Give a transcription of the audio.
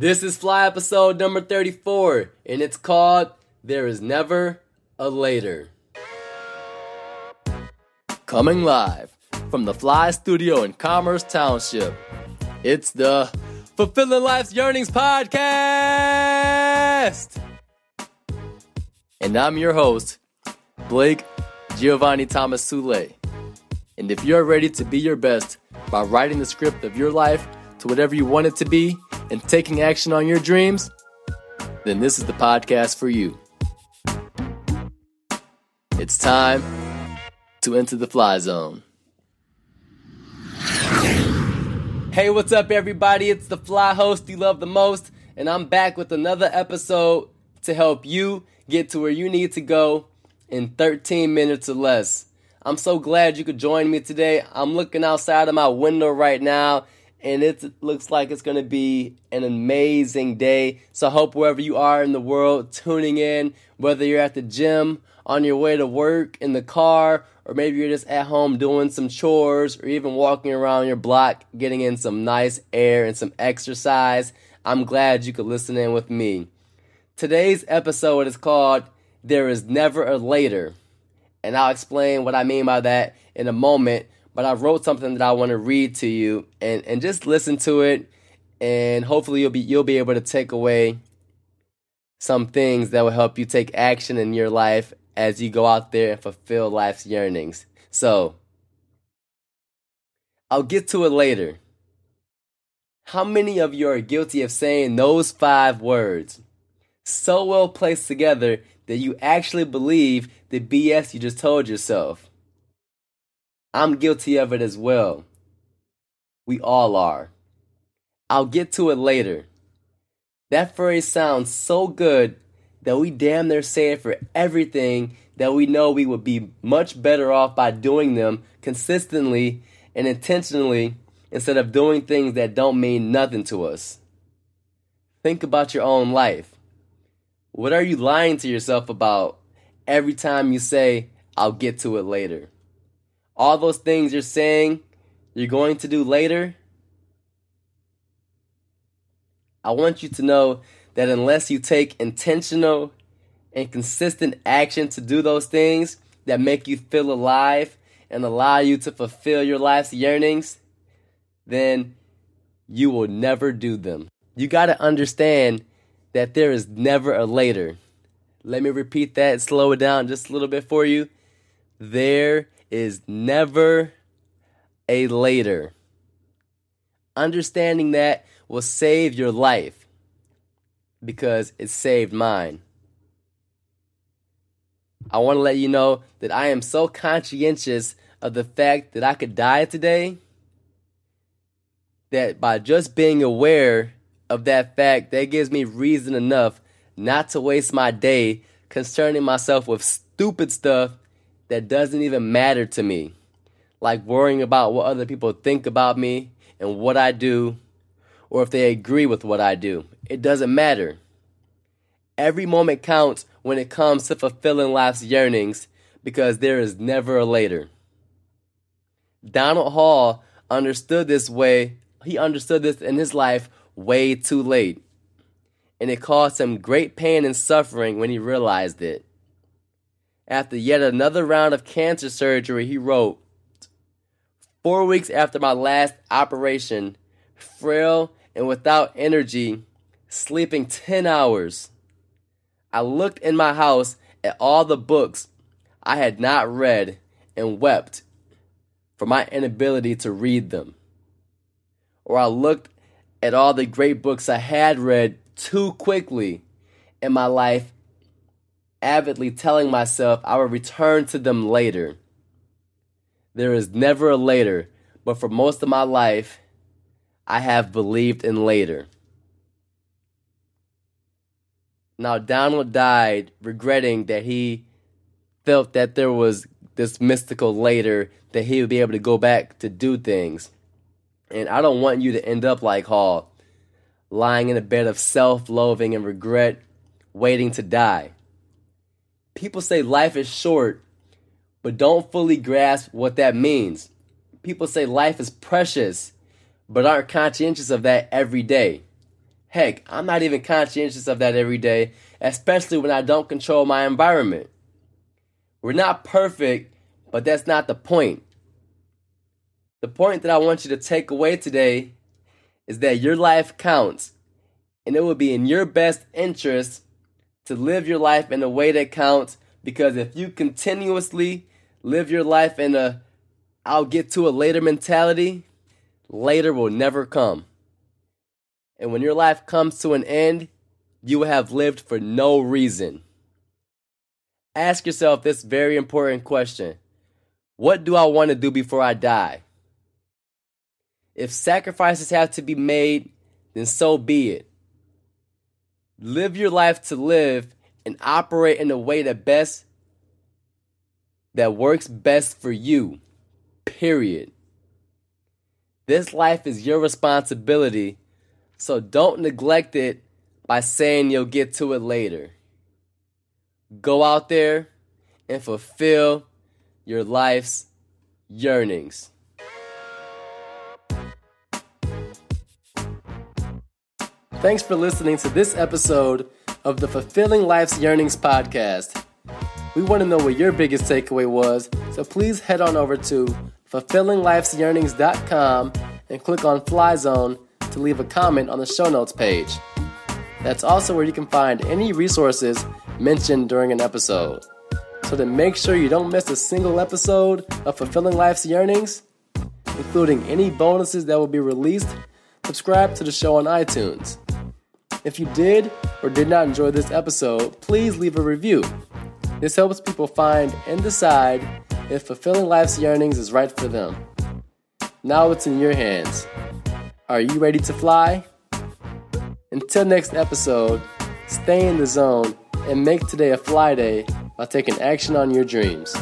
This is Fly episode number 34, and it's called There Is Never a Later. Coming live from the Fly Studio in Commerce Township, it's the Fulfilling Life's Yearnings Podcast! And I'm your host, Blake Giovanni Thomas Sule. And if you're ready to be your best by writing the script of your life to whatever you want it to be and taking action on your dreams, then this is the podcast for you. It's time to enter the fly zone. Hey, what's up, everybody? It's the fly host you love the most, and I'm back with another episode to help you get to where you need to go in 13 minutes or less. I'm so glad you could join me today. I'm looking outside of my window right now and it looks like it's going to be an amazing day. So I hope wherever you are in the world tuning in, whether you're at the gym, on your way to work, in the car, or maybe you're just at home doing some chores or even walking around your block getting in some nice air and some exercise. I'm glad you could listen in with me. Today's episode is called There Is Never a Later. And I'll explain what I mean by that in a moment. But I wrote something that I want to read to you and, and just listen to it and hopefully you'll be you'll be able to take away some things that will help you take action in your life as you go out there and fulfill life's yearnings. So I'll get to it later. How many of you are guilty of saying those five words so well placed together that you actually believe the BS you just told yourself? I'm guilty of it as well. We all are. I'll get to it later. That phrase sounds so good that we damn near say it for everything that we know we would be much better off by doing them consistently and intentionally instead of doing things that don't mean nothing to us. Think about your own life. What are you lying to yourself about every time you say, I'll get to it later? All those things you're saying you're going to do later, I want you to know that unless you take intentional and consistent action to do those things that make you feel alive and allow you to fulfill your life's yearnings, then you will never do them. You got to understand that there is never a later. Let me repeat that slow it down just a little bit for you. There is never a later. Understanding that will save your life because it saved mine. I want to let you know that I am so conscientious of the fact that I could die today that by just being aware of that fact, that gives me reason enough not to waste my day concerning myself with stupid stuff that doesn't even matter to me. Like worrying about what other people think about me and what I do, or if they agree with what I do. It doesn't matter. Every moment counts when it comes to fulfilling life's yearnings because there is never a later. Donald Hall understood this way, he understood this in his life way too late. And it caused him great pain and suffering when he realized it. After yet another round of cancer surgery, he wrote, Four weeks after my last operation, frail and without energy, sleeping 10 hours, I looked in my house at all the books I had not read and wept for my inability to read them. Or I looked at all the great books I had read too quickly in my life avidly telling myself I will return to them later. There is never a later, but for most of my life, I have believed in later. Now, Donald died regretting that he felt that there was this mystical later that he would be able to go back to do things. And I don't want you to end up like Hall, lying in a bed of self loathing and regret, waiting to die. People say life is short, but don't fully grasp what that means. People say life is precious, but aren't conscientious of that every day. Heck, I'm not even conscientious of that every day, especially when I don't control my environment. We're not perfect, but that's not the point. The point that I want you to take away today is that your life counts, and it will be in your best interest to live your life in a way that counts because if you continuously live your life in a I'll get to a later mentality, later will never come. And when your life comes to an end, you will have lived for no reason. Ask yourself this very important question What do I want to do before I die? If sacrifices have to be made, then so be it. Live your life to live and operate in a way that best that works best for you. Period. This life is your responsibility so don't neglect it by saying you'll get to it later. Go out there and fulfill your life's yearnings. Thanks for listening to this episode of the Fulfilling Life's Yearnings podcast. We want to know what your biggest takeaway was, so please head on over to fulfillinglifesyearnings.com and click on Fly Zone to leave a comment on the show notes page. That's also where you can find any resources mentioned during an episode. So to make sure you don't miss a single episode of Fulfilling Life's Yearnings, including any bonuses that will be released, subscribe to the show on iTunes. If you did or did not enjoy this episode, please leave a review. This helps people find and decide if Fulfilling Life's Yearnings is right for them. Now it's in your hands. Are you ready to fly? Until next episode, stay in the zone and make today a fly day by taking action on your dreams.